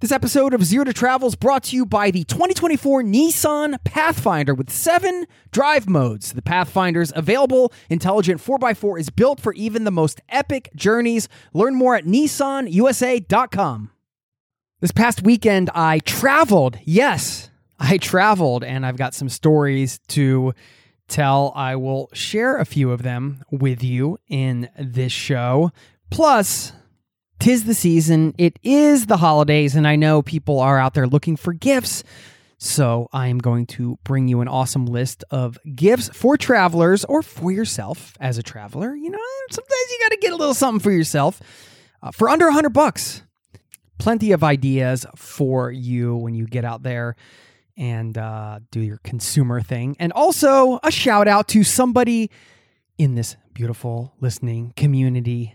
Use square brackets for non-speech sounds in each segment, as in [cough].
This episode of Zero to Travel is brought to you by the 2024 Nissan Pathfinder with seven drive modes. The Pathfinder's available intelligent 4x4 is built for even the most epic journeys. Learn more at nissanusa.com. This past weekend, I traveled. Yes, I traveled, and I've got some stories to tell. I will share a few of them with you in this show. Plus, Tis the season, it is the holidays, and I know people are out there looking for gifts. So I am going to bring you an awesome list of gifts for travelers or for yourself as a traveler. You know, sometimes you got to get a little something for yourself uh, for under a hundred bucks. Plenty of ideas for you when you get out there and uh, do your consumer thing. And also a shout out to somebody in this beautiful listening community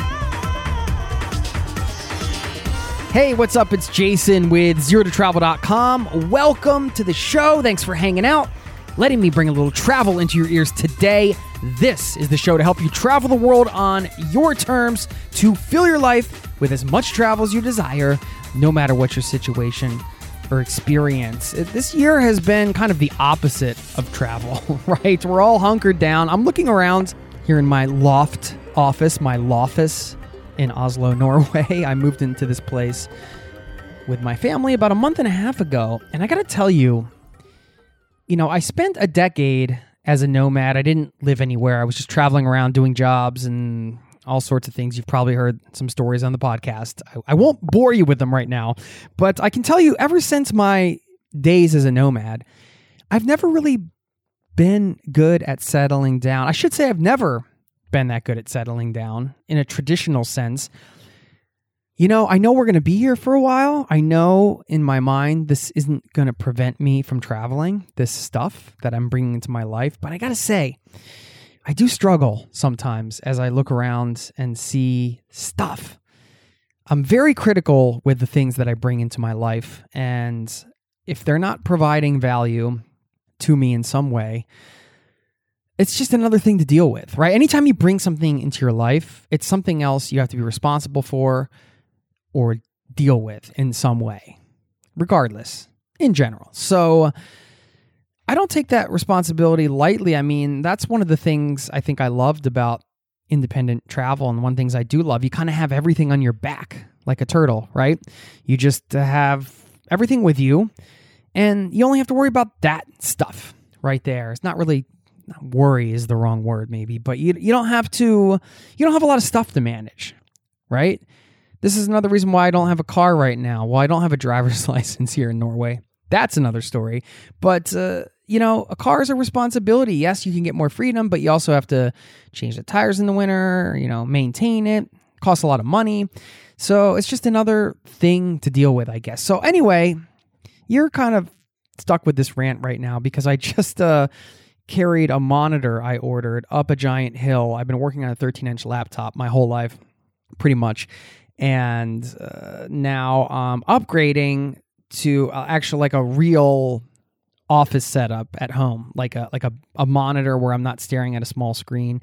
Hey, what's up? It's Jason with ZeroToTravel.com. Welcome to the show. Thanks for hanging out, letting me bring a little travel into your ears today. This is the show to help you travel the world on your terms to fill your life with as much travel as you desire, no matter what your situation or experience. This year has been kind of the opposite of travel, [laughs] right? We're all hunkered down. I'm looking around here in my loft office, my loffice in Oslo, [laughs] Norway. I moved into this place with my family about a month and a half ago. And I got to tell you, you know, I spent a decade as a nomad. I didn't live anywhere. I was just traveling around doing jobs and all sorts of things. You've probably heard some stories on the podcast. I, I won't bore you with them right now, but I can tell you, ever since my days as a nomad, I've never really been good at settling down. I should say I've never been that good at settling down in a traditional sense. You know, I know we're going to be here for a while. I know in my mind this isn't going to prevent me from traveling, this stuff that I'm bringing into my life. But I got to say, I do struggle sometimes as I look around and see stuff. I'm very critical with the things that I bring into my life. And if they're not providing value to me in some way, it's just another thing to deal with, right? Anytime you bring something into your life, it's something else you have to be responsible for or deal with in some way, regardless, in general. So I don't take that responsibility lightly. I mean, that's one of the things I think I loved about independent travel. And one things I do love, you kind of have everything on your back like a turtle, right? You just uh, have everything with you and you only have to worry about that stuff right there. It's not really worry is the wrong word maybe, but you you don't have to you don't have a lot of stuff to manage, right? This is another reason why I don't have a car right now. Why I don't have a driver's [laughs] license here in Norway. That's another story. But uh, you know, a car is a responsibility. Yes, you can get more freedom, but you also have to change the tires in the winter, you know, maintain it. Costs a lot of money. So it's just another thing to deal with, I guess. So anyway, you're kind of stuck with this rant right now because I just uh carried a monitor I ordered up a giant hill. I've been working on a 13 inch laptop my whole life, pretty much. And uh, now I'm upgrading to uh, actually like a real office setup at home, like a like a, a monitor where I'm not staring at a small screen.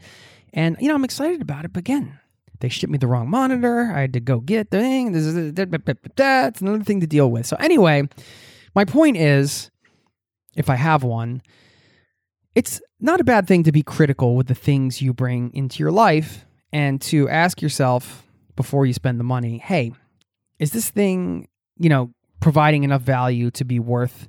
And you know, I'm excited about it, but again, they shipped me the wrong monitor. I had to go get the thing. That's another thing to deal with. So anyway, my point is, if I have one, it's not a bad thing to be critical with the things you bring into your life and to ask yourself before you spend the money, hey, is this thing, you know, providing enough value to be worth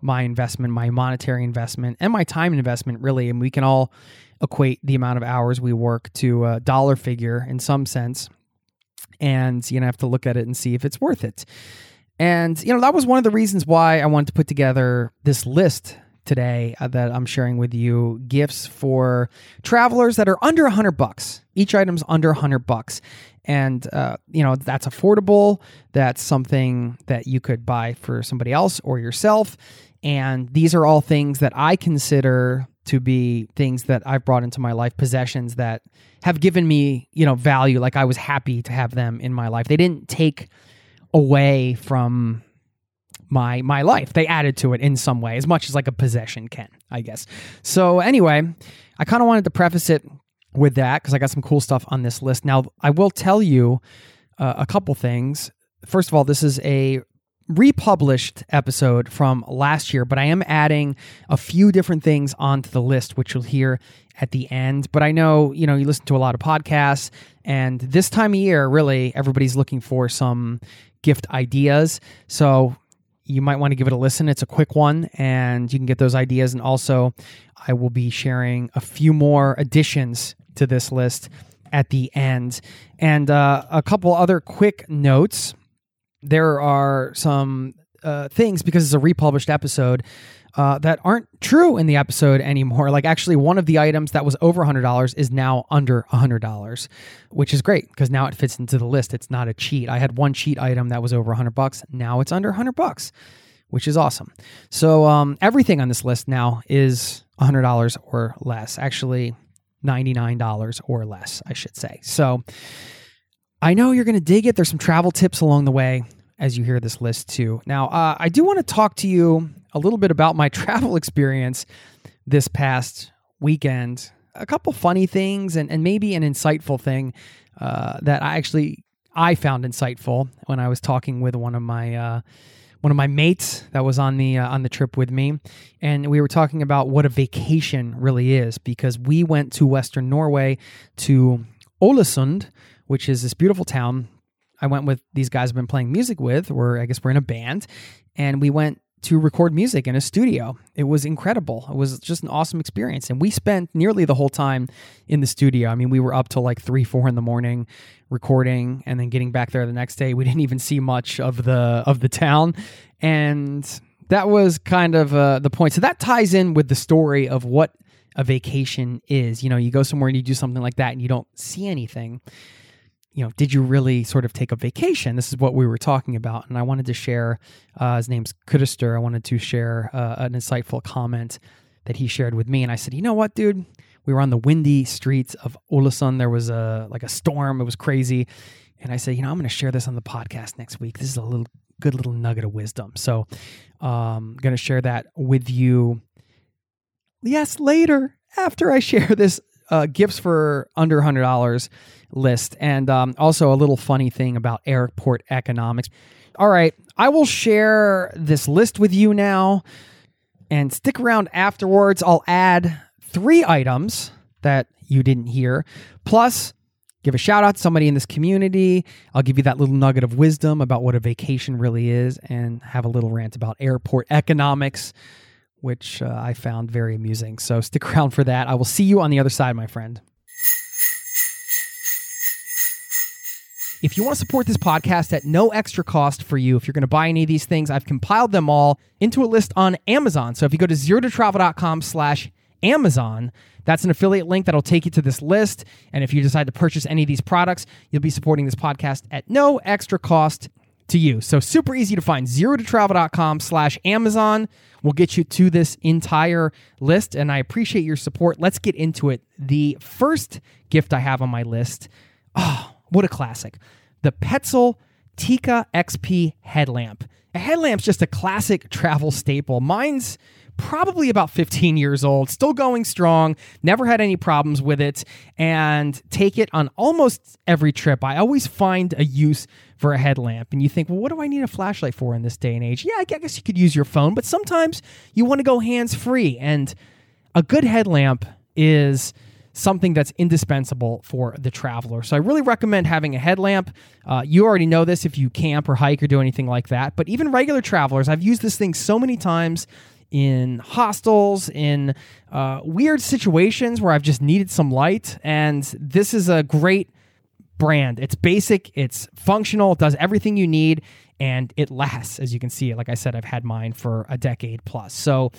my investment, my monetary investment, and my time investment, really? And we can all equate the amount of hours we work to a dollar figure in some sense. And you know, have to look at it and see if it's worth it. And you know, that was one of the reasons why I wanted to put together this list today uh, that I'm sharing with you gifts for travelers that are under 100 bucks. Each item's under 100 bucks. And uh, you know, that's affordable. That's something that you could buy for somebody else or yourself. And these are all things that I consider to be things that I've brought into my life, possessions that have given me, you know, value. Like I was happy to have them in my life. They didn't take away from my my life. They added to it in some way, as much as like a possession can, I guess. So anyway, I kind of wanted to preface it with that because I got some cool stuff on this list. Now, I will tell you uh, a couple things. First of all, this is a republished episode from last year, but I am adding a few different things onto the list, which you'll hear at the end. But I know, you know, you listen to a lot of podcasts, and this time of year, really, everybody's looking for some gift ideas. So you might want to give it a listen. It's a quick one, and you can get those ideas. And also, I will be sharing a few more additions to this list at the end. And uh, a couple other quick notes. There are some uh, things because it's a republished episode uh, that aren't true in the episode anymore. Like, actually, one of the items that was over $100 is now under $100, which is great because now it fits into the list. It's not a cheat. I had one cheat item that was over 100 bucks. Now it's under 100 bucks, which is awesome. So, um, everything on this list now is $100 or less. Actually, $99 or less, I should say. So, I know you're going to dig it. There's some travel tips along the way as you hear this list too. Now, uh, I do want to talk to you a little bit about my [laughs] travel experience this past weekend. A couple funny things and, and maybe an insightful thing uh, that I actually I found insightful when I was talking with one of my uh, one of my mates that was on the uh, on the trip with me, and we were talking about what a vacation really is because we went to Western Norway to Ålesund, which is this beautiful town. I went with these guys I've been playing music with, or I guess we're in a band, and we went to record music in a studio. It was incredible. It was just an awesome experience. And we spent nearly the whole time in the studio. I mean, we were up till like three, four in the morning recording and then getting back there the next day. We didn't even see much of the of the town. And that was kind of uh, the point. So that ties in with the story of what a vacation is. You know, you go somewhere and you do something like that and you don't see anything you know, did you really sort of take a vacation? This is what we were talking about. And I wanted to share, uh, his name's Kudister. I wanted to share uh, an insightful comment that he shared with me. And I said, you know what, dude? We were on the windy streets of Ålesund. There was a like a storm. It was crazy. And I said, you know, I'm going to share this on the podcast next week. This is a little good little nugget of wisdom. So I'm um, going to share that with you. Yes, later after I share this uh, gifts for under $100 list. And um, also a little funny thing about airport economics. All right, I will share this list with you now and stick around afterwards. I'll add three items that you didn't hear, plus give a shout out to somebody in this community. I'll give you that little nugget of wisdom about what a vacation really is and have a little rant about airport economics, which uh, I found very amusing. So stick around for that. I will see you on the other side, my friend. If you want to support this podcast at no extra cost for you, if you're going to buy any of these things, I've compiled them all into a list on Amazon. So if you go to zerototravel.com slash Amazon, that's an affiliate link that'll take you to this list. And if you decide to purchase any of these products, you'll be supporting this podcast at no extra cost to you. So super easy to find. Zerototravel.com slash Amazon will get you to this entire list. And I appreciate your support. Let's get into it. The first gift I have on my list. Oh, what a classic. The Petzl Tikka XP headlamp. A headlamp's just a classic travel staple. Mine's probably about 15 years old, still going strong, never had any problems with it, and take it on almost every trip. I always find a use for a headlamp. And you think, well, what do I need a flashlight for in this day and age? Yeah, I guess you could use your phone, but sometimes you want to go hands free. And a good headlamp is something that's indispensable for the traveler. So I really recommend having a headlamp. Uh, you already know this if you camp or hike or do anything like that, but even regular travelers, I've used this thing so many times in hostels, in uh, weird situations where I've just needed some light. And this is a great brand. It's basic, it's functional, it does everything you need, and it lasts. As you can see, like I said, I've had mine for a decade plus. So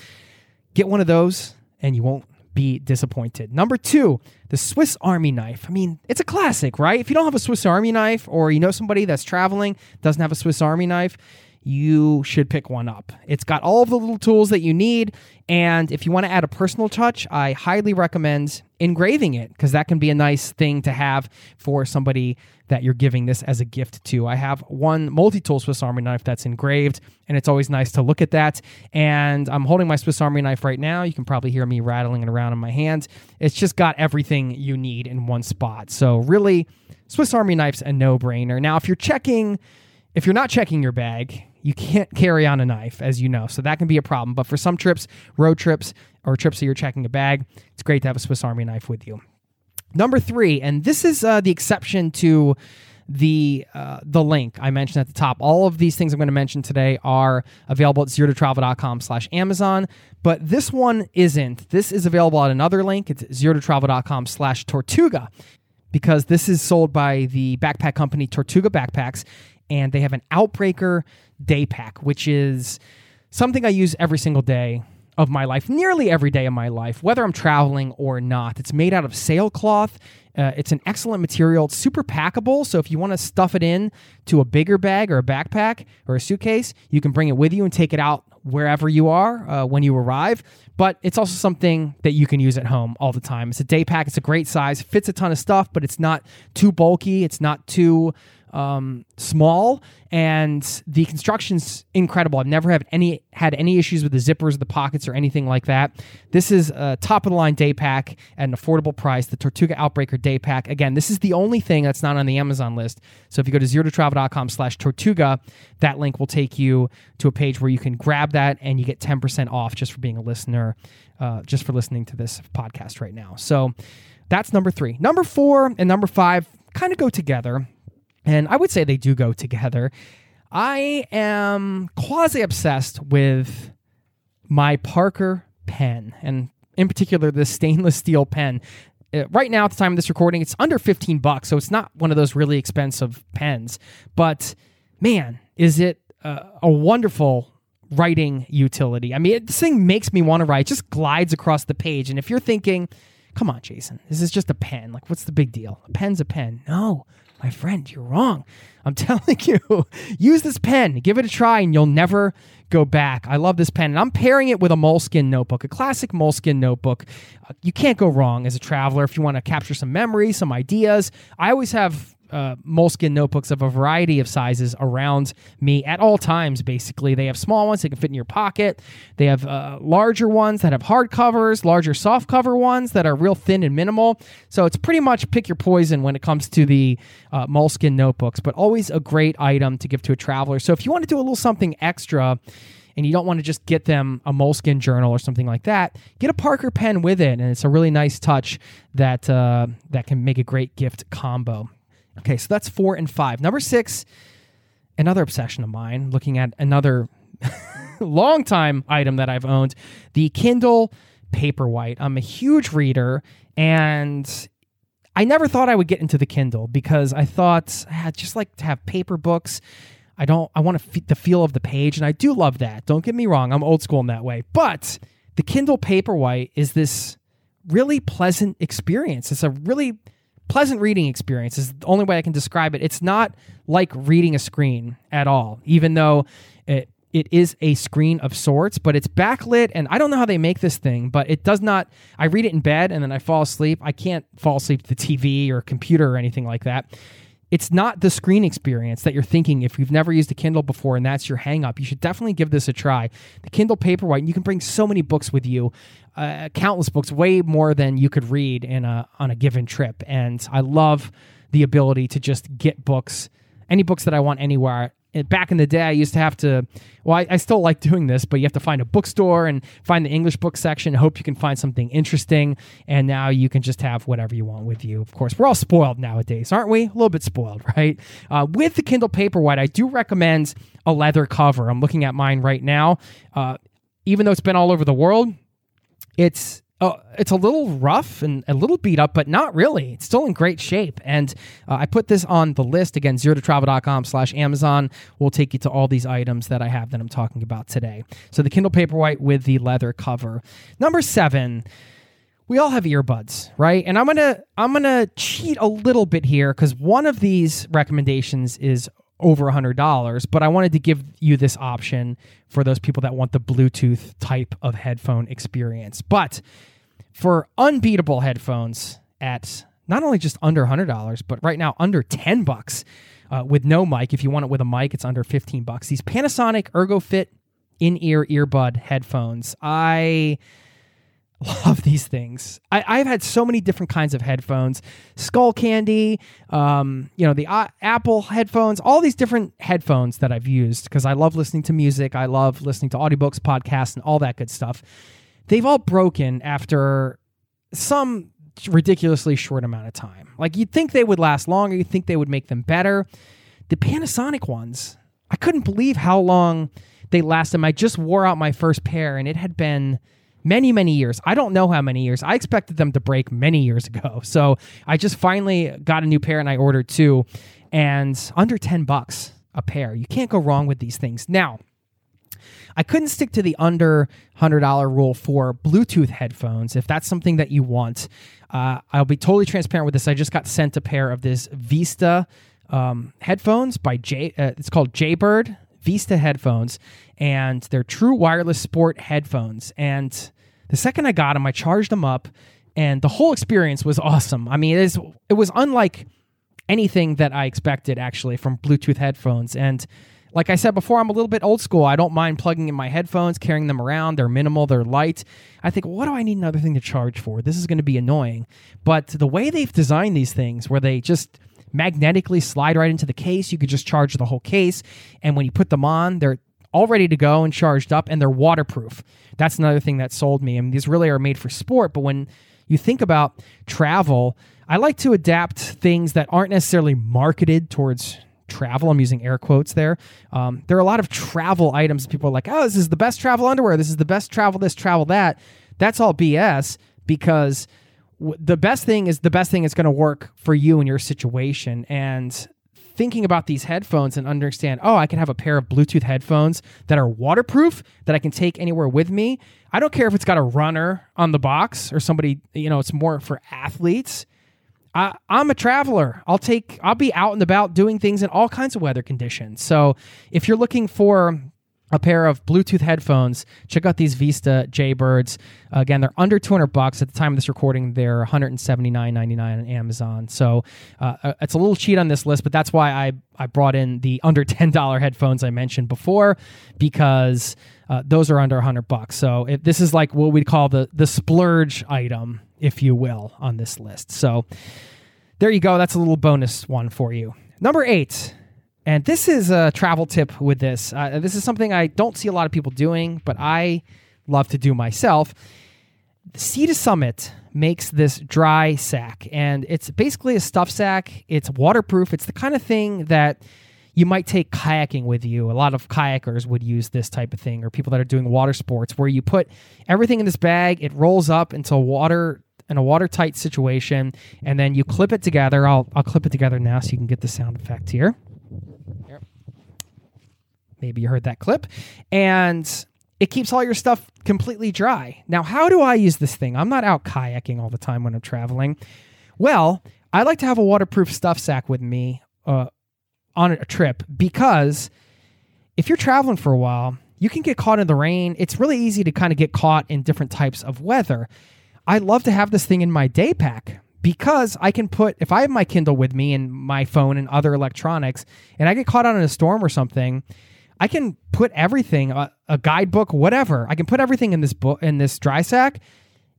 get one of those and you won't be disappointed. Number two, the Swiss Army knife. I mean, it's a classic, right? If you don't have a Swiss Army knife or you know somebody that's traveling, doesn't have a Swiss Army knife, you should pick one up. It's got all of the little tools that you need. And if you want to add a personal touch, I highly recommend engraving it because that can be a nice thing to have for somebody that you're giving this as a gift to. I have one multi tool Swiss Army knife that's engraved, and it's always nice to look at that. And I'm holding my Swiss Army knife right now. You can probably hear me rattling it around in my hand. It's just got everything you need in one spot. So, really, Swiss Army knife's a no brainer. Now, if you're checking, if you're not checking your bag, you can't carry on a knife, as you know. So that can be a problem. But for some trips, road trips, or trips that you're checking a bag, it's great to have a Swiss Army knife with you. Number three, and this is uh, the exception to the uh, the link I mentioned at the top. All of these things I'm going to mention today are available at zerototravel.com slash Amazon, but this one isn't. This is available at another link. It's zerototravel.com slash Tortuga because this is sold by the backpack company Tortuga Backpacks and they have an Outbreaker day pack, which is something I use every single day of my life, nearly every day of my life, whether I'm traveling or not. It's made out of sailcloth. Uh, it's an excellent material. It's super packable. So if you want to stuff it in to a bigger bag or a backpack or a suitcase, you can bring it with you and take it out wherever you are uh, when you arrive. But it's also something that you can use at home all the time. It's a day pack. It's a great size. Fits a ton of stuff, but it's not too bulky. It's not too um, small, and the construction's incredible. I've never had any had any issues with the zippers, the pockets, or anything like that. This is a top of the line day pack at an affordable price. The Tortuga Outbreaker day pack. Again, this is the only thing that's not on the Amazon list. So if you go to zerototravel.com slash Tortuga, that link will take you to a page where you can grab that and you get 10% off just for being a listener, uh, just for listening to this podcast right now. So that's number three. Number four and number five kind of go together and I would say they do go together. I am quasi obsessed with my Parker pen, and in particular, this stainless steel pen. Uh, right now, at the time of this recording, it's under 15 bucks, so it's not one of those really expensive pens. But man, is it a wonderful writing utility. I mean, this thing makes me want to write, it just glides across the page. And if you're thinking, come on, Jason, this is just a pen, like, what's the big deal? A pen's a pen. No, my friend, you're wrong. I'm [laughs] telling you, use this pen, give it a try, and you'll never go back. I love this pen, and I'm pairing it with a Moleskine notebook, a classic Moleskine notebook. Uh, you can't go wrong as a traveler if you want to capture some memories, some ideas. I always have uh, Moleskine notebooks of a variety of sizes around me at all times. Basically, they have small ones that can fit in your pocket. They have uh, larger ones that have hard covers, larger soft cover ones that are real thin and minimal. So it's pretty much pick your poison when it comes to the uh, Moleskine notebooks, but always a great item to give to a traveler. So if you want to do a little something extra and you don't want to just get them a Moleskine journal or something like that, get a Parker pen with it, and it's a really nice touch that uh, that can make a great gift combo. Okay, so that's four and five. Number six, another obsession of mine, looking at another [laughs] long time item that I've owned, the Kindle Paperwhite. I'm a huge reader and I never thought I would get into the Kindle because I thought I'd just like to have paper books. I don't I want to f- the feel of the page and I do love that. Don't get me wrong, I'm old school in that way. But the Kindle Paperwhite is this really pleasant experience. It's a really pleasant reading experience is the only way I can describe it. It's not like reading a screen at all, even though it it is a screen of sorts, but it's backlit and I don't know how they make this thing, but it does not I read it in bed and then I fall asleep. I can't fall asleep to the TV or computer or anything like that. It's not the screen experience that you're thinking if you've never used a Kindle before and that's your hang up. You should definitely give this a try. The Kindle Paperwhite, you can bring so many books with you, uh, countless books, way more than you could read in a on a given trip. And I love the ability to just get books, any books that I want anywhere back in the day, I used to have to. Well, I, I, still like doing this, but you have to find a bookstore and find the English book section. Hope you can find something interesting. And now you can just have whatever you want with you. Of course, we're all spoiled nowadays, aren't we? A little bit spoiled, [laughs] right? Uh, with the Kindle Paperwhite, I do recommend a leather cover. I'm looking at mine right now. Uh, even though it's been all over the world, it's Oh, it's a little rough and a little beat up, but not really. It's still in great shape. And uh, I put this on the list again, zero to slash Amazon will take you to all these items that I have that I'm talking about today. So the Kindle Paperwhite with the leather cover. Number seven, we all have earbuds, right? And I'm gonna I'm gonna cheat a little bit here because one of these recommendations is over a $100, but I wanted to give you this option for those people that want the Bluetooth type of headphone experience. But for unbeatable headphones at not only just under $100, but right now under 10 bucks uh, with no mic. If you want it with a mic, it's under 15 bucks. These Panasonic ErgoFit in-ear earbud headphones. I [laughs] love these things. I, have had so many different kinds of headphones, Skullcandy, um, you know, the uh, Apple headphones, all these different headphones that I've used because I love listening to music. I love listening to audiobooks, podcasts, and all that good stuff. They've all broken after some ridiculously short amount of time. Like you'd think they would last longer, you'd think they would make them better. The Panasonic ones, I couldn't believe how long they lasted. I just wore out my first pair and it had been many, many years. I don't know how many years. I expected them to break many years ago. [laughs] So I just finally got a new pair and I ordered two, and under 10 bucks a pair. You can't go wrong with these things. Now, I couldn't stick to the under $100 rule for Bluetooth headphones. If that's something that you want, uh, I'll be totally transparent with this. I just got sent a pair of this Vista um, headphones by J. Uh, it's called Jaybird Vista headphones, and they're true wireless sport headphones. And the second I got them, I charged them up, and the whole experience was awesome. I mean, it, is, it was unlike anything that I expected actually from Bluetooth headphones. And like I said before, I'm a little bit old school. I don't mind plugging in my headphones, carrying them around. They're minimal, they're light. I think, what do I need another thing to charge for? This is going to be annoying. But the way they've designed these things, where they just magnetically slide right into the case, you could just charge the whole case. And when you put them on, they're all ready to go and charged up, and they're waterproof. That's another thing that sold me. I mean, these really are made for sport, but when you think about travel, I like to adapt things that aren't necessarily marketed towards travel. I'm using air quotes there. Um, there are a lot of travel items. People are like, oh, this is the best travel underwear. This is the best travel this, travel that. That's all BS because the best thing is the best thing is going to work for you and your situation. And thinking about these headphones and understand, oh, I can have a pair of Bluetooth headphones that are waterproof that I can take anywhere with me. I don't care if it's got a runner on the box or somebody, you know, it's more for athletes. I, I'm a traveler. I'll take, I'll be out and about doing things in all kinds of weather conditions. So if you're looking for a pair of Bluetooth headphones. Check out these Vista Jaybirds. Again, they're under 200 bucks at the time of this recording. They're 179.99 on Amazon. So uh, uh, it's a little cheat on this list, but that's why I I brought in the under [laughs] $10 headphones I mentioned before because uh, those are under 100 bucks. So this is like what we'd call the the splurge item, if you will, on this list. So there you go. That's a little bonus one for you. Number eight and this is a travel tip with this. Uh, this is something I don't see a lot of people doing, but I love to do myself. Sea to Summit makes this dry sack, and it's basically a stuff sack. It's waterproof. It's the kind of thing that you might take kayaking with you. A lot of kayakers would use this type of thing, or people that are doing water sports, where you put everything in this bag, it rolls up into water in a watertight situation, and then you clip it together. I'll I'll clip it together now so you can get the sound effect here. Maybe you heard that clip. And it keeps all your stuff completely dry. Now, how do I use this thing? I'm not out kayaking all the time when I'm traveling. Well, I like to have a waterproof stuff sack with me uh, on a trip because if you're traveling for a while, you can get caught in the rain. It's really easy to kind of get caught in different types of weather. I love to have this thing in my day pack because I can put if I have my Kindle with me and my phone and other electronics, and I get caught out in a storm or something, I can put everything a, a guidebook, whatever. I can put everything in this book in this dry sack,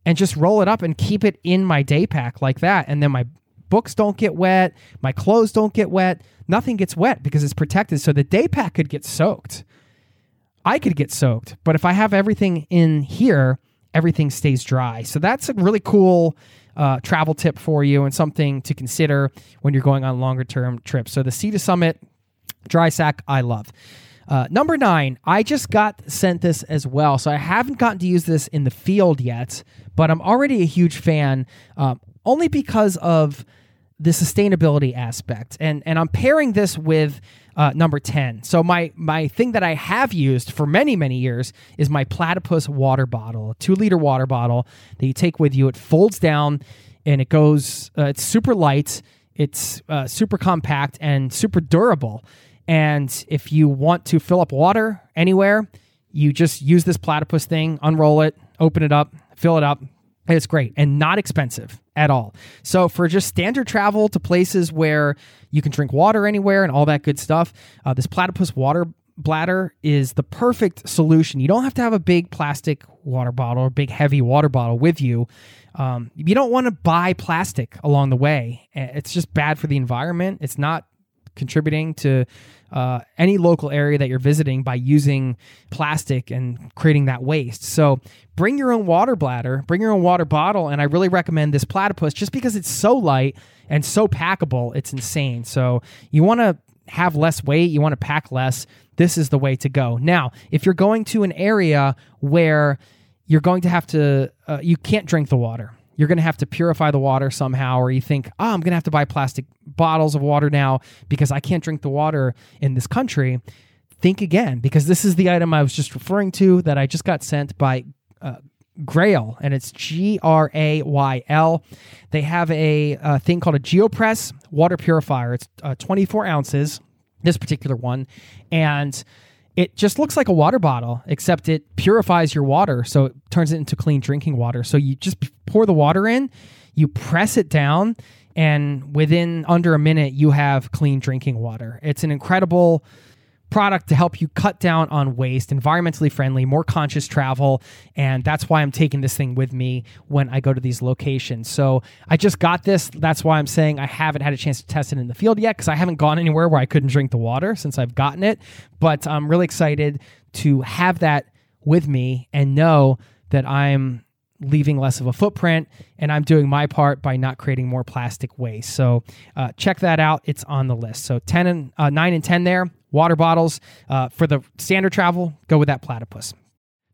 and just roll it up and keep it in my day pack like that, and then my books don't get wet, my clothes don't get wet, nothing gets wet because it's protected. So the day pack could get soaked. I could get soaked, but if I have everything in here, everything stays dry. So that's a really cool uh, travel tip for you and something to consider when you're going on longer term trips. So the Sea to Summit dry sack, I love. Uh, number nine, I just got sent this as well. So I haven't gotten to use this in the field yet, but I'm already a huge fan um, only because of the sustainability aspect. And, and I'm pairing this with uh, number 10. So my my thing that I have used for many many years is my platypus water bottle, a 2 liter water bottle that you take with you. It folds down and it goes uh, it's super light, it's uh, super compact and super durable. And if you want to fill up water anywhere, you just use this platypus thing, unroll it, open it up, fill it up, it's great and not expensive at all. So, for just standard travel to places where you can drink water anywhere and all that good stuff, uh, this platypus water bladder is the perfect solution. You don't have to have a big plastic water bottle or big heavy water bottle with you. Um, you don't want to buy plastic along the way. It's just bad for the environment. It's not contributing to uh, any local area that you're visiting by using plastic and creating that waste. So bring your own water bladder, bring your own water bottle, and I really recommend this platypus just because it's so light and so packable. It's insane. So you want to have less weight, you want to pack less. This is the way to go. Now, if you're going to an area where you're going to have to, uh, you can't drink the water you're going to have to purify the water somehow, or you think, oh, I'm going to have to buy plastic bottles of water now because I can't drink the water in this country. Think again, because this is the item I was just referring to that I just got sent by uh, Grayl, and it's G R A Y L. They have a, a, thing called a GeoPress water purifier. It's uh, 24 ounces, this particular one, and it just looks like a water bottle, except it purifies your water. So it turns it into clean drinking water. So you just pour the water in, you press it down, and within under a minute, you have clean drinking water. It's an incredible product to help you cut down on waste, environmentally friendly, more conscious travel. And that's why I'm taking this thing with me when I go to these locations. So I just got this. That's why I'm saying I haven't had a chance to test it in the field yet because I haven't gone anywhere where I couldn't drink the water since I've gotten it. But I'm really excited to have that with me and know that I'm leaving less of a footprint and i'm doing my part by not creating more plastic waste so uh, check that out it's on the list so 10 and uh, 9 and 10 there water bottles uh, for the standard travel go with that platypus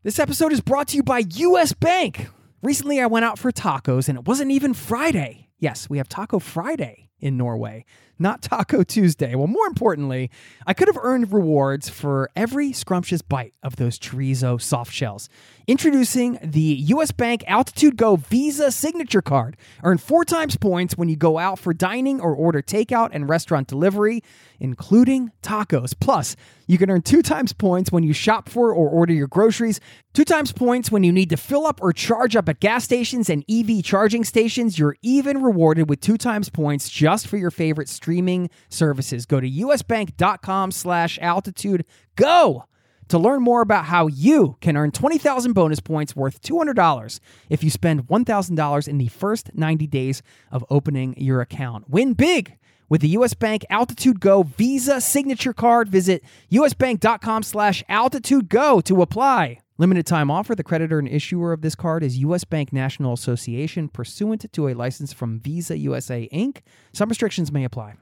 this episode is brought to you by us bank recently i went out for tacos and it wasn't even friday yes we have taco friday in norway not Taco Tuesday. Well, more importantly, I could have earned rewards for every scrumptious bite of those chorizo soft shells. Introducing the US Bank Altitude Go Visa Signature Card. Earn four times points when you go out for dining or order takeout and restaurant delivery, including tacos. Plus, you can earn two times points when you shop for or order your groceries, two times points when you need to fill up or charge up at gas stations and EV charging stations. You're even rewarded with two times points just for your favorite streaming services. Go to usbank.com slash altitude go to learn more about how you can earn 20,000 bonus points worth $200 if you spend $1,000 in the first 90 days of opening your account. Win big with the US Bank Altitude Go Visa Signature Card. Visit usbank.com slash altitude go to apply. Limited time offer. The creditor and issuer of this card is U.S. Bank National Association, pursuant to a license from Visa USA Inc. Some restrictions may apply.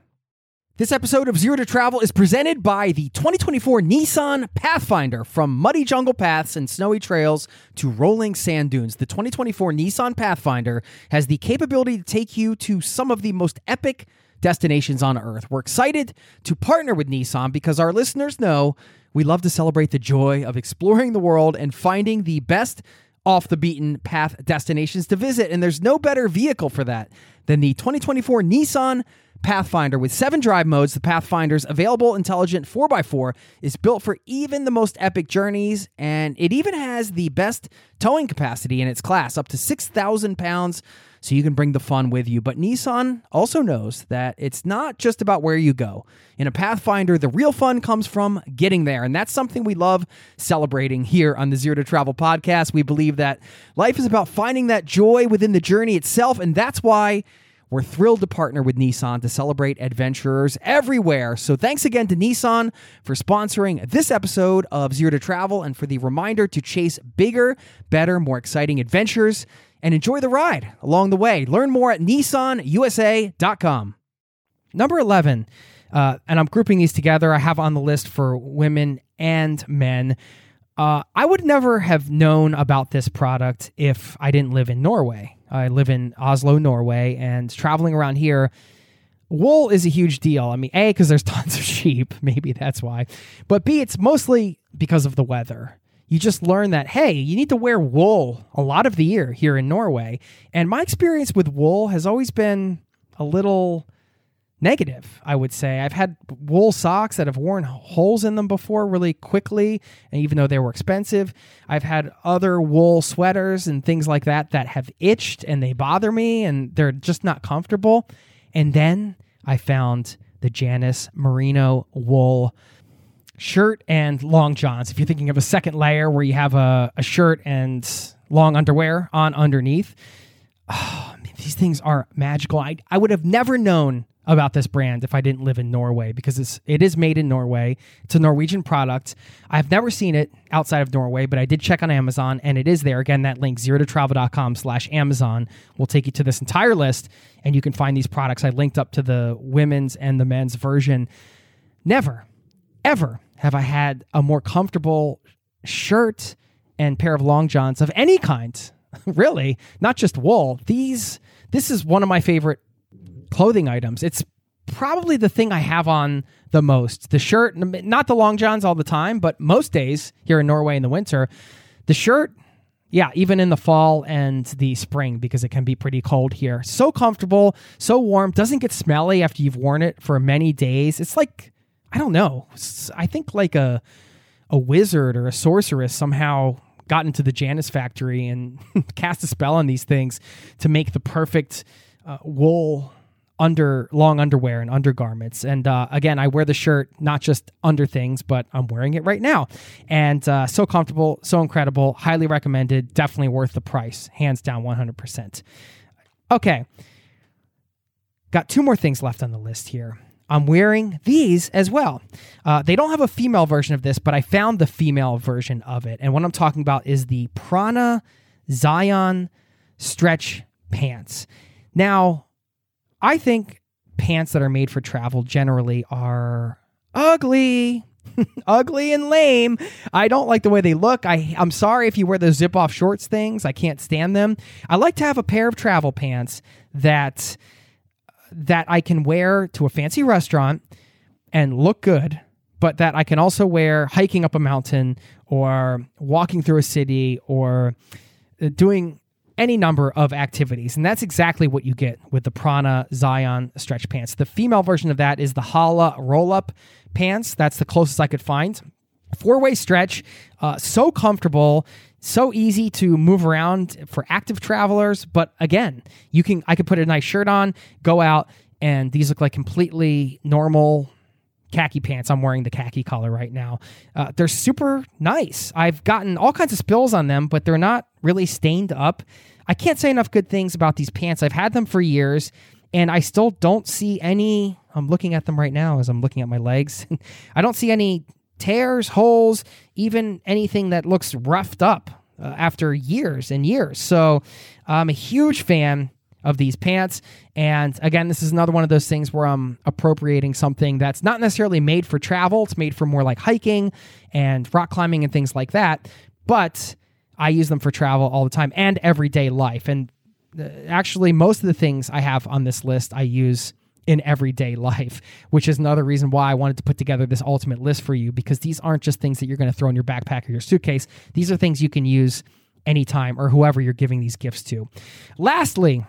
This episode of Zero to Travel is presented by the 2024 Nissan Pathfinder. From muddy jungle paths and snowy trails to rolling sand dunes, the 2024 Nissan Pathfinder has the capability to take you to some of the most epic destinations on earth. We're excited to partner with Nissan because our listeners know we love to celebrate the joy of exploring the world and finding the best off the beaten path destinations to visit. And there's no better vehicle for that than the 2024 Nissan Pathfinder with seven drive modes. The Pathfinder's available intelligent 4x4 is built for even the most epic journeys, and it even has the best towing capacity in its class, up to 6,000 pounds so you can bring the fun with you. But Nissan also knows that it's not just about where you go. In a Pathfinder, the real fun comes from getting there. And that's something we love celebrating here on the Zero to Travel podcast. We believe that life is about finding that joy within the journey itself. And that's why we're thrilled to partner with Nissan to celebrate adventurers everywhere. So thanks again to Nissan for sponsoring this episode of Zero to Travel and for the reminder to chase bigger, better, more exciting adventures and enjoy the ride along the way. Learn more at nissanusa.com. Number 11, uh, and I'm grouping these together. I have on the list for women and men. Uh, I would never have known about this product if I didn't live in Norway. I live in Oslo, Norway, and traveling around here, wool is a huge deal. I mean, A, because there's [laughs] tons of sheep. Maybe that's why. But B, it's mostly because of the weather. You just learn that, hey, you need to wear wool a lot of the year here in Norway. And my experience with wool has always been a little negative, I would say. I've had wool socks that have worn holes in them before really quickly, and even though they were expensive, I've had other wool sweaters and things like that that have itched and they bother me and they're just not comfortable. And then I found the Janus Merino wool shirt and long johns. If you're thinking of a second layer where you have a, a shirt and long underwear on underneath, oh, [sighs] these things are magical. I, I would have never known about this brand if I didn't live in Norway because it's it is made in Norway. It's a Norwegian product. I've never seen it outside of Norway, but I did check on Amazon and it is there. Again, that link zero to travel.com slash Amazon will take you to this entire list and you can find these products. I linked up to the women's and the men's version. Never, ever have I had a more comfortable shirt and pair of long johns of any kind. [laughs] really, not just wool. These this is one of my favorite clothing items. It's probably the thing I have on the most. The shirt, not the long johns all the time, but most days here in Norway in the winter, the shirt, yeah, even in the fall and the spring because it can be pretty cold here. So comfortable, so warm, doesn't get smelly after you've worn it for many days. It's like I don't know. I think like a a wizard or a sorceress somehow got into the Janus factory and [laughs] cast a spell on these things to make the perfect uh, wool under long underwear and undergarments. And uh, again, I wear the shirt not just under things, but I'm wearing it right now. And uh, so comfortable, so incredible, highly recommended, definitely worth the price, hands down 100%. Okay. Got two more things left on the list here. I'm wearing these as well. Uh, they don't have a female version of this, but I found the female version of it. And what I'm talking about is the Prana Zion stretch pants. Now, I think pants that are made for travel generally are ugly. [laughs] ugly and lame. I don't like the way they look. I I'm sorry if you wear those zip off shorts things. I can't stand them. I like to have a pair of travel pants that that I can wear to a fancy restaurant and look good, but that I can also wear hiking up a mountain or walking through a city or uh, doing any number of activities. And that's exactly what you get with the Prana Zion stretch pants. The female version of that is the Halle roll up pants. That's the closest I could find. Four way stretch, uh, so comfortable, so easy to move around for active travelers. But again, you can I could put a nice shirt on, go out, and these look like completely normal khaki pants. I'm wearing the khaki color right now. Uh, they're super nice. I've gotten all kinds of spills on them, but they're not really stained up. I can't say enough good things about these pants. I've had them for years, and I still don't see any. I'm looking at them right now as I'm looking at my legs. [laughs] I don't see any tears, holes, even anything that looks roughed up uh, after years and years. So I'm a huge fan of these pants. And again, this is another one of those things where I'm appropriating something that's not necessarily made for travel. It's made for more like hiking and rock climbing and things like that. But I use them for travel all the time and everyday life. And uh, actually, most of the things I have on this list I use in everyday [laughs] life, which is another reason why I wanted to put together this ultimate list for you because these aren't just things that you're going to throw in your backpack or your suitcase. These are things you can use anytime or whoever you're giving these gifts to. Lastly,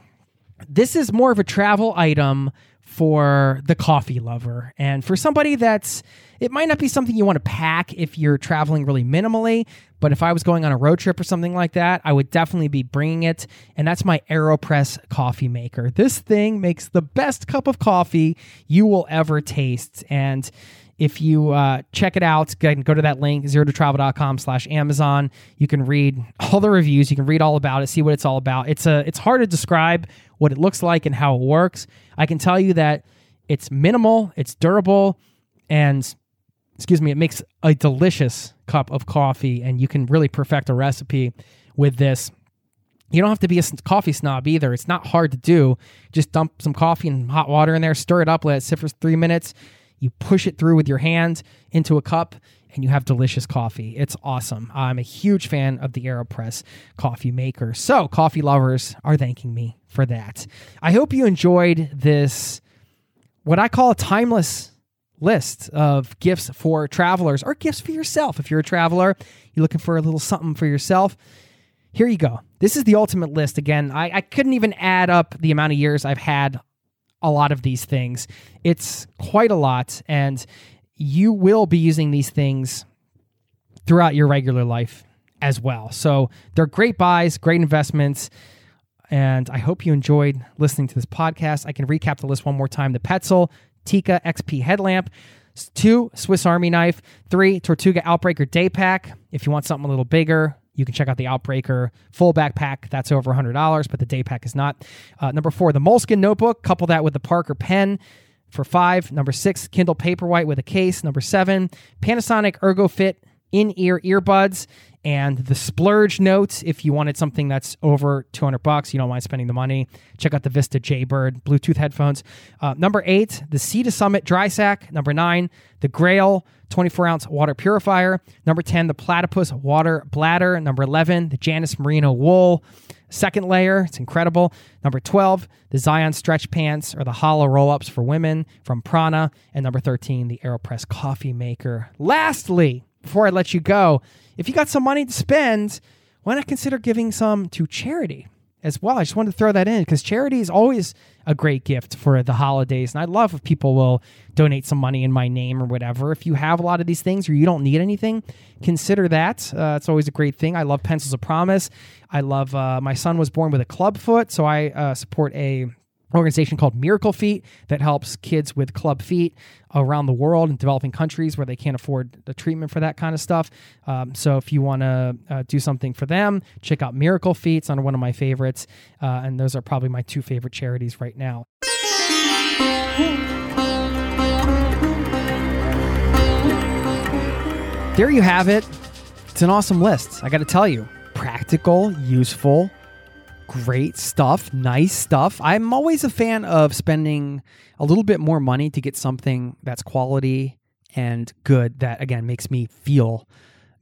this is more of a travel item for the coffee lover. And for somebody that's it might not be something you want to pack if you're traveling really minimally but if i was going on a road trip or something like that i would definitely be bringing it. And that's my aeropress coffee maker. This thing makes the best cup of coffee you will ever taste. And if you uh, check it out go, go to that link zero to travel.com slash amazon. You can read all the reviews. You can read all about it see what it's all about. It's a it's hard to describe what it looks like and how it works. I can tell you that it's minimal it's durable and excuse me it makes a delicious cup of coffee and you can really perfect a recipe with this. You don't have to be a coffee snob either. It's not hard to do. Just dump some coffee and hot water in there, stir it up, let it sit for three minutes you push it through with your hand into a cup, and you have delicious coffee. It's awesome. I'm a huge fan of the AeroPress coffee maker. So, coffee lovers are thanking me for that. I hope you enjoyed this, what I call a timeless list of gifts for travelers or gifts for yourself. If you're a traveler, you're looking for a little something for yourself. Here you go. This is the ultimate list. Again, I, I couldn't even add up the amount of years I've had a lot of these things. It's quite a lot, and you will be using these things throughout your regular life as well. So they're great buys, great investments. And I hope you enjoyed listening to this podcast. I can recap the list one more time the Petzl Tikka XP headlamp, two Swiss Army knife, three Tortuga Outbreaker day pack. If you want something a little bigger, you can check out the Outbreaker full backpack. That's over $100, but the day pack is not. Uh, number four, the Moleskine notebook. Couple that with the Parker pen for five. Number six, Kindle Paperwhite with a case. Number seven, Panasonic ErgoFit in-ear earbuds and the splurge notes. If you wanted something that's over 200 bucks you don't mind spending the money check out the vista jaybird bluetooth headphones. Uh, number eight the sea to summit dry sack. Number nine the Grayl 24 ounce water purifier. Number 10 the platypus water bladder. Number 11 the janus merino wool. Second layer it's incredible. Number 12 the zion stretch pants or the Halle roll-ups for women from prana. And number 13 the aeropress coffee maker. Lastly before I let you go, if you got some money to spend, why not consider giving some to charity as well? I just wanted to throw that in because charity is always a great gift for the holidays. And I love if people will donate some money in my name or whatever. If you have a lot of these things or you don't need anything, consider that. Uh, it's always a great thing. I love Pencils of Promise. I love, uh, my son was born with a club foot, so I uh, support a organization called Miracle Feet that helps kids with club feet around the world in developing countries where they can't afford the treatment for that kind of stuff. Um, so if you want to uh, do something for them, check out Miracle Feet. It's on one of my favorites, uh, and those are probably my two favorite charities right now. There you have it. It's an awesome list. I got to tell you, practical, useful great stuff, nice stuff. I'm always a fan of spending a little bit more money to get something that's quality and good that again makes me feel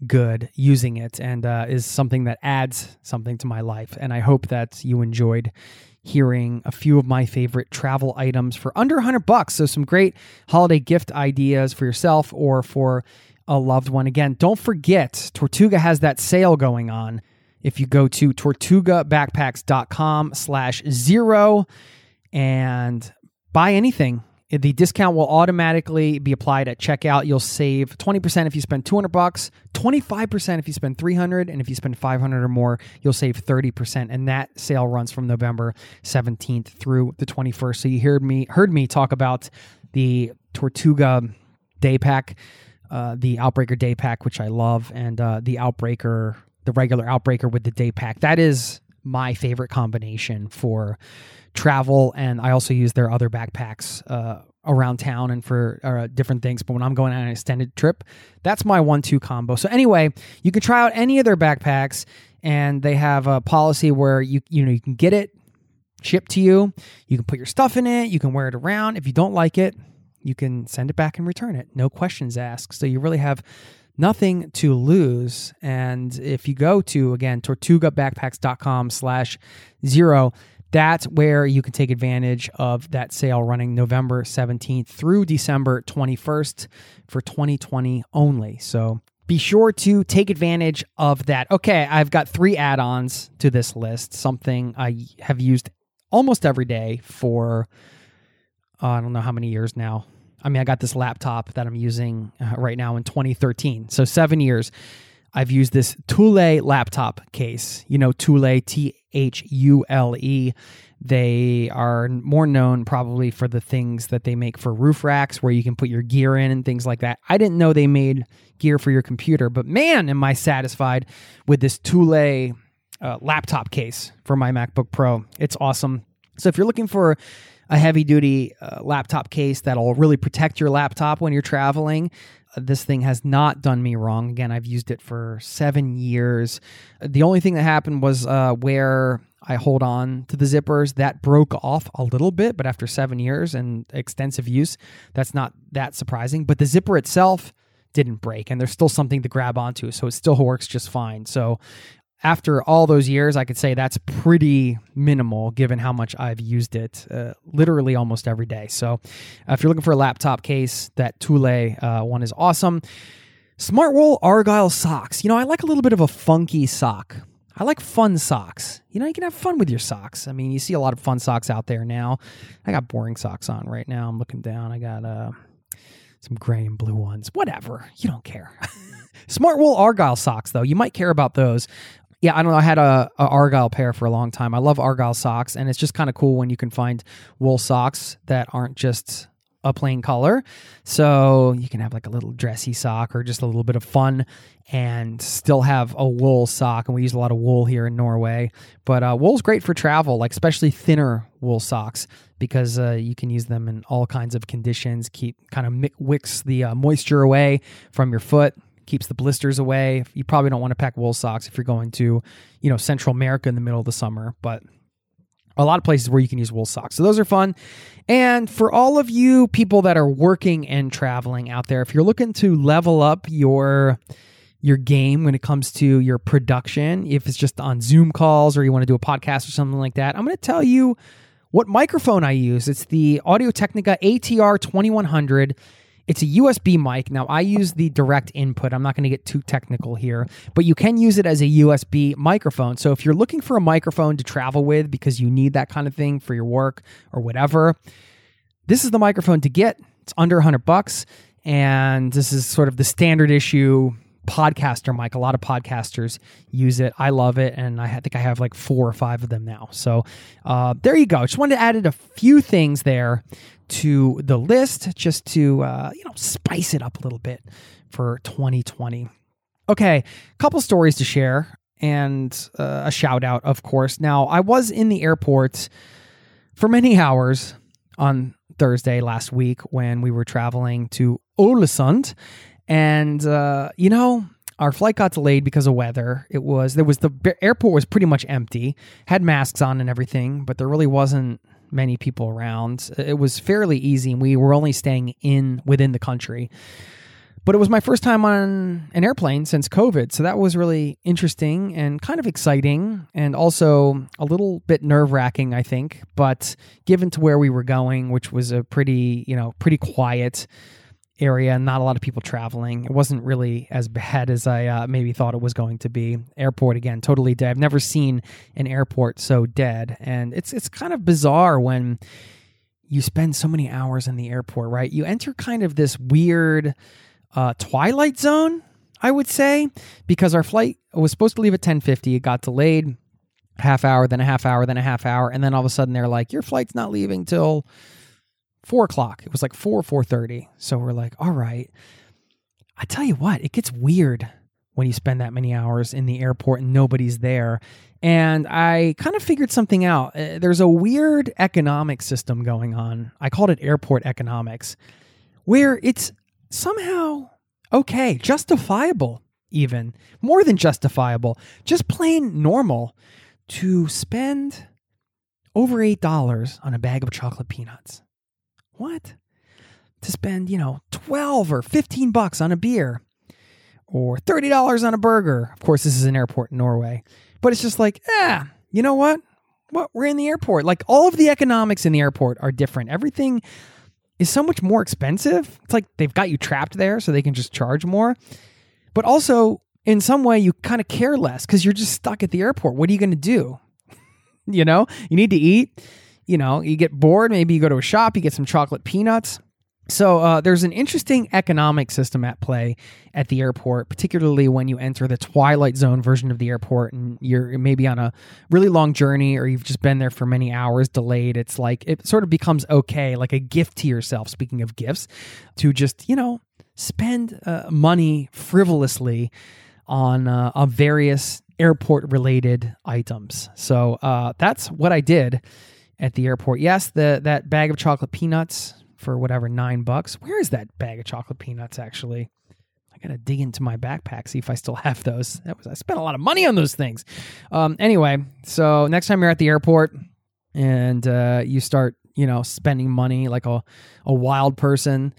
good using it and uh, is something that adds something to my life. And I hope that you enjoyed hearing a few of my favorite travel items for under 100 bucks. So some great holiday gift ideas for yourself or for a loved one. Again, don't forget Tortuga has that sale going on if you go to tortugabackpacks.com slash zero and buy anything. The discount will automatically be applied at checkout. You'll save 20% if you spend 200 bucks 25% if you spend 300 and if you spend 500 or more you'll save 30% and that sale runs from november 17th through the 21st so you heard me heard me talk about the tortuga day pack uh, the outbreaker day pack which i love and uh, the outbreaker the regular Outbreaker with the day pack. That is my favorite combination for travel. And I also use their other backpacks uh, around town and for uh, different things. But when I'm going on an extended trip, that's my one two combo. So, anyway, you can try out any of their backpacks, and they have a policy where you, you know, you can get it shipped to you. You can put your stuff in it, you can wear it around. If you don't like it, you can send it back and return it. No questions asked. So, you really have nothing to lose. And if you go to, again, tortugabackpacks.com slash zero, that's where you can take advantage of that sale running November 17th through December 21st for 2020 only. So be sure to take advantage of that. Okay, I've got three add ons to this list, something I have used almost every day for oh, I don't know how many years now. I mean, I got this laptop that I'm using uh, right now in 2013. So seven years. I've used this Thule laptop case. You know, Thule, T H U L E. They are more known probably for the things that they make for roof racks where you can put your gear in and things like that. I didn't know they made gear for your computer, but man, am I satisfied with this Thule uh, laptop case for my MacBook Pro. It's awesome. So if you're looking for a heavy duty uh, laptop case that'll really protect your laptop when you're traveling, uh, this thing has not done me wrong. Again, I've used it for seven years. The only thing that happened was uh, where I hold on to the zippers. That broke off a little bit, but after seven years and extensive use, that's not that surprising. But the zipper itself didn't break, and there's still something to grab onto, so it still works just fine. So after all those years, I could say that's pretty minimal given how much I've used it uh, literally almost every day. So, uh, if you're looking for a laptop case, that Thule uh, one is awesome. Smartwool Argyle socks. You know, I like a little bit of a funky sock. I like fun socks. You know, you can have fun with your socks. I mean, you see a lot of fun socks out there now. I got boring socks on right now. I'm looking down. I got uh, some gray and blue ones. Whatever. You don't care. [laughs] Smartwool Argyle socks, though, you might care about those yeah, I don't know. I had a, a, Argyle pair for a long time. I love Argyle socks, and it's just kind of cool when you can find wool socks that aren't just a plain color. So you can have like a little dressy sock or just a little bit of fun and still have a wool sock. And we use a lot of wool here in Norway. But uh, wool's great for travel, like especially thinner wool socks because uh, you can use them in all kinds of conditions. Keep kind of wicks the uh, moisture away from your foot keeps the blisters away. You probably don't want to pack wool socks if you're going to, you know, Central America in the middle of the summer, but a lot of places where you can use wool socks. So those are fun. And for all of you people that are working and traveling out there, if you're looking to level up your your game when it comes to your production, if it's just on Zoom calls or you want to do a podcast or something like that, I'm going to tell you what microphone I use. It's the Audio Technica ATR 2100. It's a USB mic. Now, I use the direct input. I'm not going to get too technical here, but you can use it as a USB microphone. So, if you're looking for a microphone to travel with because you need that kind of thing for your work or whatever, this is the microphone to get. It's under 100 bucks. And this is sort of the standard issue podcaster mic. A lot of podcasters use it. I love it, and I think I have like four or five of them now. So uh, there you go. Just wanted to add a few things there to the list just to uh, you know spice it up a little bit for 2020. Okay, a couple stories to share and uh, a shout out, of course. Now, I was in the airport for many hours on Thursday last week when we were traveling to Ålesund, and uh, you know our flight got delayed because of weather. It was there was the airport was pretty much empty, had masks on and everything, but there really wasn't many people around. It was fairly easy, and we were only staying in within the country. But it was my first time on an airplane since COVID, so that was really interesting and kind of exciting, and also a little bit nerve wracking, I think. But given to where we were going, which was a pretty, you know, pretty quiet area, not a lot of people traveling. It wasn't really as bad as I uh, maybe thought it was going to be. Airport again, totally dead. I've never seen an airport so dead, and it's it's kind of bizarre when you spend so many hours in the airport, right? You enter kind of this weird uh, twilight zone, I would say, because our flight was supposed to leave at ten fifty. It got delayed half hour, then a half hour, then a half hour, and then all of a sudden they're like, "Your flight's not leaving till." Four o'clock. It was like four, four thirty. So we're like, all right. I tell you what, it gets weird when you spend that many hours in the airport and nobody's there. And I kind of figured something out. Uh, there's a weird economic system going on. I called it airport economics, where it's somehow okay, justifiable, even more than justifiable, just plain normal to spend over $8 on a bag of chocolate peanuts. What? To spend, you know, 12 or 15 bucks on a beer or $30 on a burger. Of course, this is an airport in Norway. But it's just like, ah, you know what? What we're in the airport. Like all of the economics in the airport are different. Everything is so much more expensive. It's like they've got you trapped there so they can just charge more. But also, in some way, you kind of care less because you're just stuck at the airport. What are you going to do? [laughs] you know, you need to eat you know, you get bored, maybe you go to a shop, you get some chocolate peanuts. So uh, there's an interesting economic system at play at the airport, particularly when you enter the twilight zone version of the airport and you're maybe on a really long journey or you've just been there for many hours delayed. It's like it sort of becomes okay, like a gift to yourself. Speaking of gifts, to just you know spend uh, money frivolously on uh, on various airport related items. So uh, that's what I did at the airport. Yes, the that bag of chocolate peanuts for whatever nine bucks. Where is that bag of chocolate peanuts actually? I gotta dig into my backpack see if I still have those. That was I spent a lot of money on those things. Um, anyway, so next time you're at the airport and uh, you start, you know, spending money like a a wild person,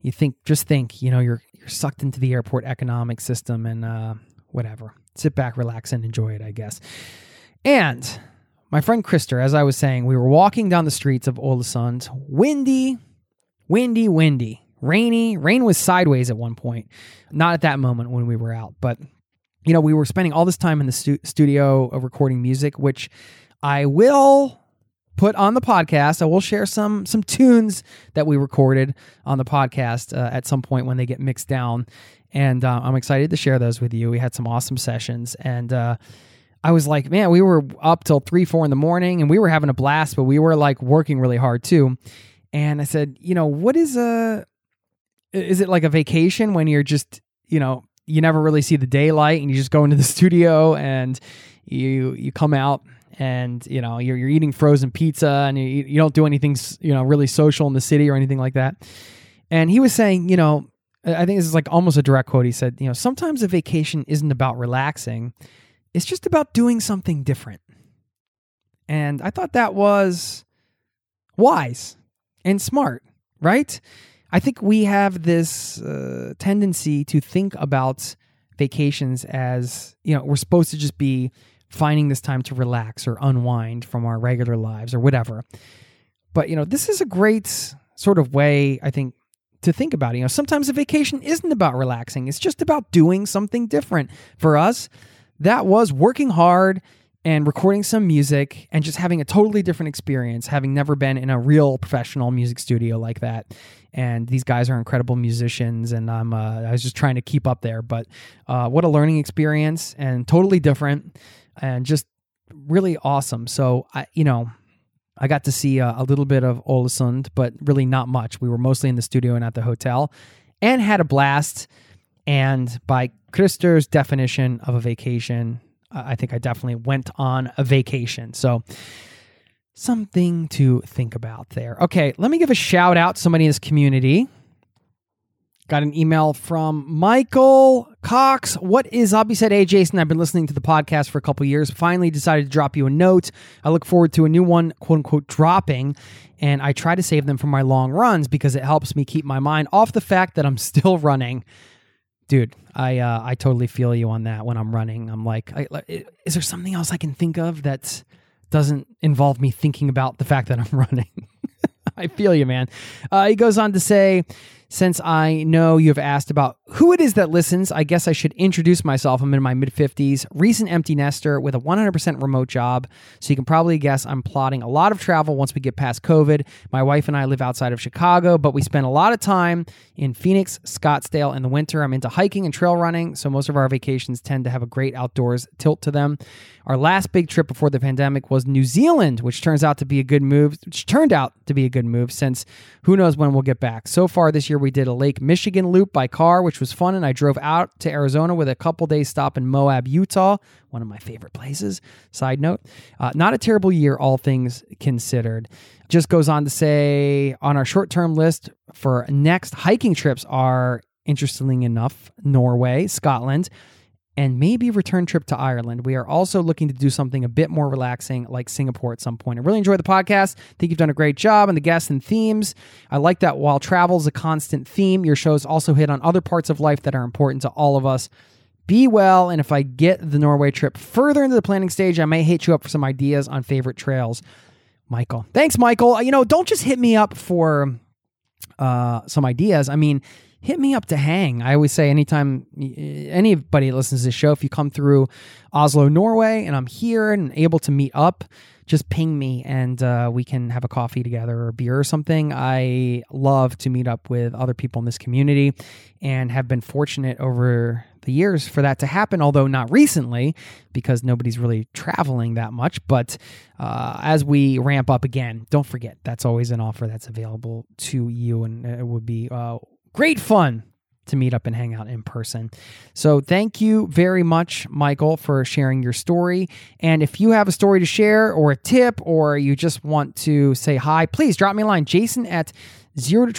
you think just think, you know, you're you're sucked into the airport economic system and uh, whatever. Sit back, relax, and enjoy it, I guess. And my friend Krister, as I was saying, we were walking down the streets of Ålesund, windy, windy, windy, rainy. Rain was sideways at one point. Not at that moment when we were out, but you know, we were spending all this time in the stu- studio of recording music, which I will put on the podcast. I will share some some tunes that we recorded on the podcast uh, at some point when they get mixed down, and uh, I'm excited to share those with you. We had some awesome sessions, and uh, I was like, man, we were up till three, four in the morning, and we were having a blast, but we were like working really hard too. And I said, you know, what is a is it like a vacation when you're just, you know, you never really see the daylight and you just go into the [laughs] studio and you you come out and you know you're, you're eating frozen pizza and you, you don't do anything you know really social in the city or anything like that. And he was saying you know i think this is like almost a direct quote. He said you know sometimes a vacation isn't about relaxing it's just about doing something different and i thought that was wise and smart right i think we have this uh, tendency to think about vacations as you know we're supposed to just be finding this time to relax or unwind from our regular lives or whatever. But, you know, this is a great sort of way, I think, to think about it. You know, sometimes a vacation isn't about relaxing, it's just about doing something different. For us, that was working hard and recording some music and just having a totally different experience, having never been in a real professional music studio like that. And these guys are incredible musicians, and I'm uh, I was just trying to keep up there. But uh, what a learning experience and totally different and just really awesome. So I, you know, I got to see a, a little bit of Ålesund, but really not much. We were mostly in the studio and at the hotel, and had a blast. And by Krister's definition of a vacation, I think I definitely went on a vacation. So something to think about there. Okay, let me give a shout out to somebody in this community. Got an email from Michael Cox. What is up? He said, Hey, Jason, I've been listening to the podcast for a couple years. Finally decided to drop you a note. I look forward to a new one, quote unquote, dropping. And I try to save them for my long runs because it helps me keep my mind off the fact that I'm still running. Dude, I uh, I totally feel you on that when I'm running. I'm like, I, is there something else I can think of that doesn't involve me thinking about the fact that I'm [laughs] running? I feel you, man. Uh, he goes on to say, since I know you have asked about who it is that listens, I guess I should introduce myself. I'm in my mid 50s, recent empty nester with a 100% remote job. So you can probably guess I'm plotting a lot of travel once we get past COVID. My wife and I live outside of Chicago, but we spend a lot of time in Phoenix, Scottsdale in the winter. I'm into hiking and trail running, so most of our vacations tend to have a great outdoors tilt to them. Our last big trip before the pandemic was New Zealand, which turns out to be a good move, which turned out to be a good move since who knows when we'll get back. So far this year, we did a Lake Michigan loop by car, which was fun, and I drove out to Arizona with a couple days stop in Moab, Utah, one of my favorite places. Side note, uh, not a terrible year, all things considered. Just goes on to say on our short term list for next hiking trips are, interestingly enough, Norway, Scotland and maybe return trip to Ireland. We are also looking to do something a bit more relaxing like Singapore at some point. I really enjoy the podcast. I think you've done a great job on the guests and themes. I like that while travel is a constant theme, your shows also hit on other parts of life that are important to all of us. Be well, and if I get the Norway trip further into the planning stage, I may hit you up for some ideas on favorite trails. Michael. Thanks, Michael. You know, don't just hit me up for uh, some ideas. I mean, hit me up to hang. I always say anytime anybody listens to the show, if you come through Oslo, Norway, and I'm here and able to meet up, just ping me and uh, we can have a coffee together or a beer or something. I love to meet up with other people in this community and have been fortunate over the years for that to happen, although not recently because nobody's really traveling that much. But uh, as we ramp up again, don't forget that's always an offer that's available to you, and it would be uh, great fun to meet up and hang out in person. So, thank you very much, Michael, for sharing your story. And if you have a story to share, or a tip, or you just want to say hi, please drop me a line. Jason at zero to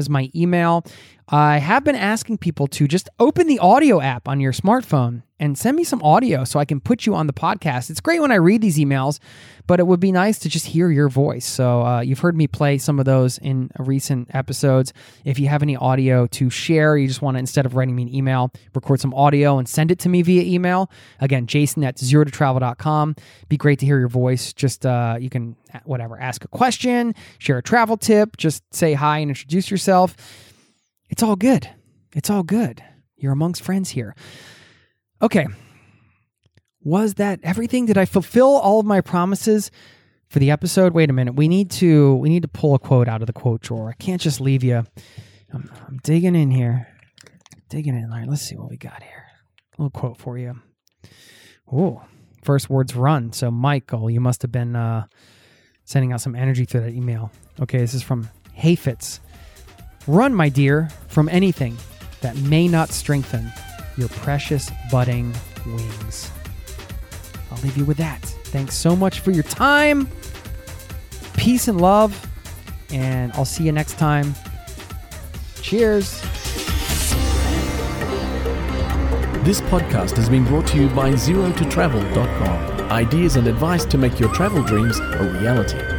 is my email. I have been asking people to just open the audio app on your smartphone and send me some audio so I can put you on the podcast. It's great when I read these emails, but it would be nice to just hear your voice. So uh, you've heard me play some of those in recent episodes. If you have any audio to share, you just want to, instead of writing me an email, record some audio and send it to me via email. Again, jason at zero to travel.com. Be great to hear your voice. Just, uh, you can, whatever, ask a question, share a travel tip, just say hi and introduce yourself it's all good. It's all good. You're amongst friends here. Okay. Was that everything? Did I fulfill all of my promises for the episode? Wait a minute. We need to we need to pull a quote out of the quote drawer. I can't just leave you. I'm, I'm digging in here. Digging in. All right, let's see what we got here. A little quote for you. Oh, first words run. So Michael, you must have been uh, sending out some energy through that email. Okay, this is from Hafiz. Run, my dear, from anything that may not strengthen your precious budding wings. I'll leave you with that. Thanks so much for your time. Peace and love. And I'll see you next time. Cheers. This podcast has been brought to you by ZeroToTravel.com. Ideas and advice to make your travel dreams a reality.